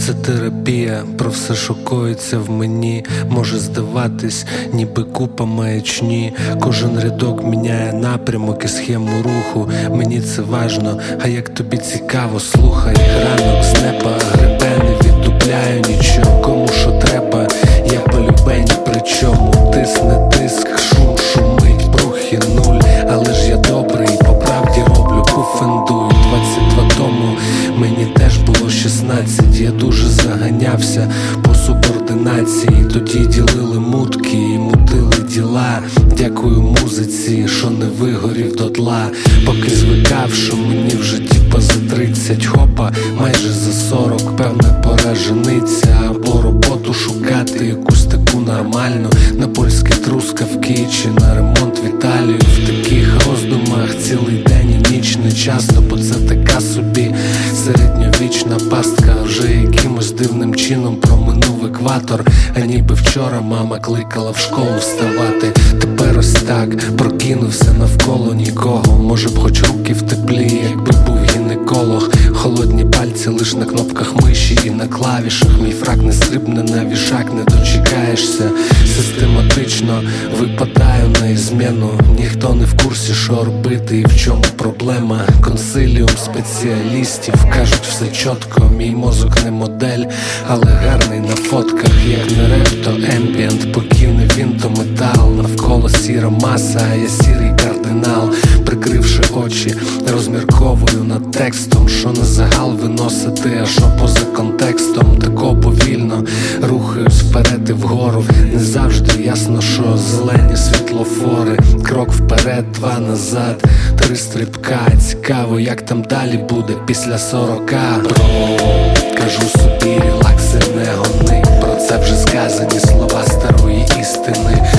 Це терапія, про все шокується в мені. Може здаватись, ніби купа маячні. Кожен рядок міняє напрямок і схему руху. Мені це важно, а як тобі цікаво, слухай, ранок з неба гребе, не Я дуже заганявся по субординації. Тоді ділили мутки і мутили діла. Дякую музиці, що не вигорів дотла. Поки звикав, що мені в житті поза 30 хопа, майже за 40, певна пора жениться або роботу шукати, якусь таку нормальну на польські трускавки чи на ремонт в Італію В таких роздумах цілий день і ніч не часто, бо це така собі середньовічна пастка. Вже якимось дивним чином проминув екватор. А ніби вчора мама кликала в школу вставати. Тепер ось так прокинувся навколо нікого. Може б, хоч руки в теплі, якби був гінеколог. Холодні пальці лиш на і на клавішах. Мій фрак не стрибне на вішак, не дочекаєшся. Систематично випадаю на ізміну. Ніхто не в курсі, що робити і в чому проблема. Консиліум спеціалістів кажуть все чітко. Мій мозок не модель, але гарний на фотках. Як не реп, то ембієнт, покійний він, то метал. Навколо сіра маса, а я сірий кардинал, прикривши очі, розмірковую над текстом, що на загал виносити, а що поза контекстом, тако повільно рухаюсь вперед і вгору. Не завжди ясно, що зелені світлофори, крок вперед, два назад, три стрибка. Цікаво, як там далі буде після сорока. Бро, кажу собі, релакси не гони. Про це вже сказані слова старої істини.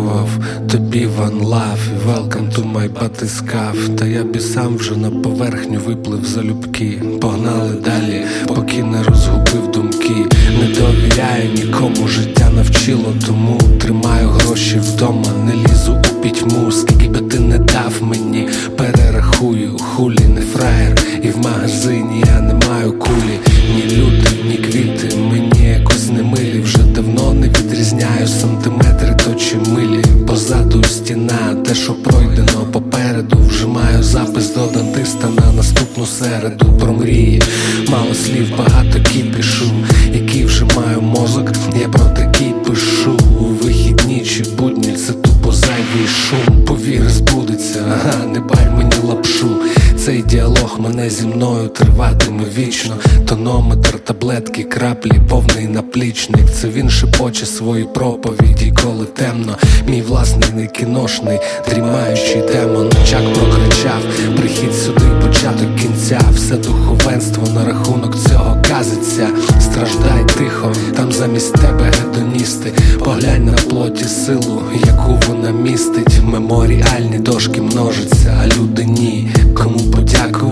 Подякував тобі one love і welcome to my батискаф Та я б і сам вже на поверхню виплив залюбки. Погнали далі, поки не розгубив думки. Не довіряю нікому, життя навчило, тому тримаю гроші вдома, не лізу у пітьму, скільки би ти не дав мені, перерахую, хулі не фраєр, і в магазині я не маю кулі, ні люди, ні квіти, мені якось не милі, вже давно не відрізняю сантиметри то чи милі. Позаду стіна, те, що пройдено попереду, вже маю запис до дантиста на наступну середу про мрії. Мало слів, багато кіпішу, які вже маю мозок. Я про такі пишу зі мною триватиме вічно. Тонометр, таблетки, краплі, повний наплічник. Це він шепоче свої проповіді, коли темно. Мій власний не кіношний, дрімаючий демон. Чак прокричав, прихід сюди, початок кінця. Все духовенство на рахунок цього казиться. Страждай тихо, там замість тебе гедоністи. Поглянь на плоті силу, яку вона містить. Меморіальні дошки множаться, а люди ні. Кому подякувати?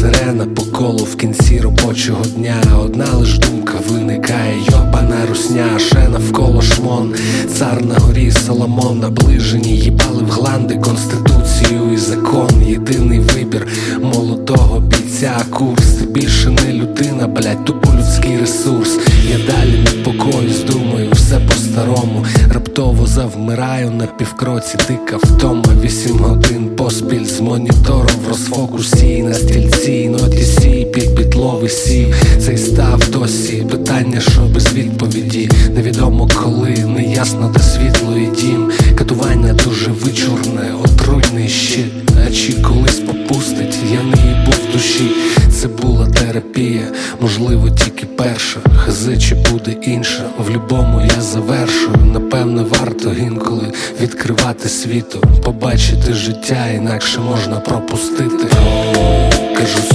Сирена по колу в кінці робочого дня. Одна лиш думка виникає, йобана русня, ще навколо шмон. Цар на горі Соломон наближені, їбали в гланди конституцію і закон. Єдиний вибір молодого бійця. Курс більше не людина, блять, тупо людський ресурс. Я далі не покоюсь, думаю, все по-старому. Раптово завмираю на півкроці, дика втома Вісім годин монітором в розфокусі на стільці, ноті сі, під підлови сі. Цей став досі питання, що без відповіді. Невідомо коли, неясно де світло і дім. Катування дуже вичурне, отруйний щит. А чи колись попустить, я не їбу в душі. Це була терапія, можливо, тільки перша. Хази чи буде інша. В любому я завершую. Напевно, варто інколи відкривати світу, побачити життя, інакше можна пропустити. Кажу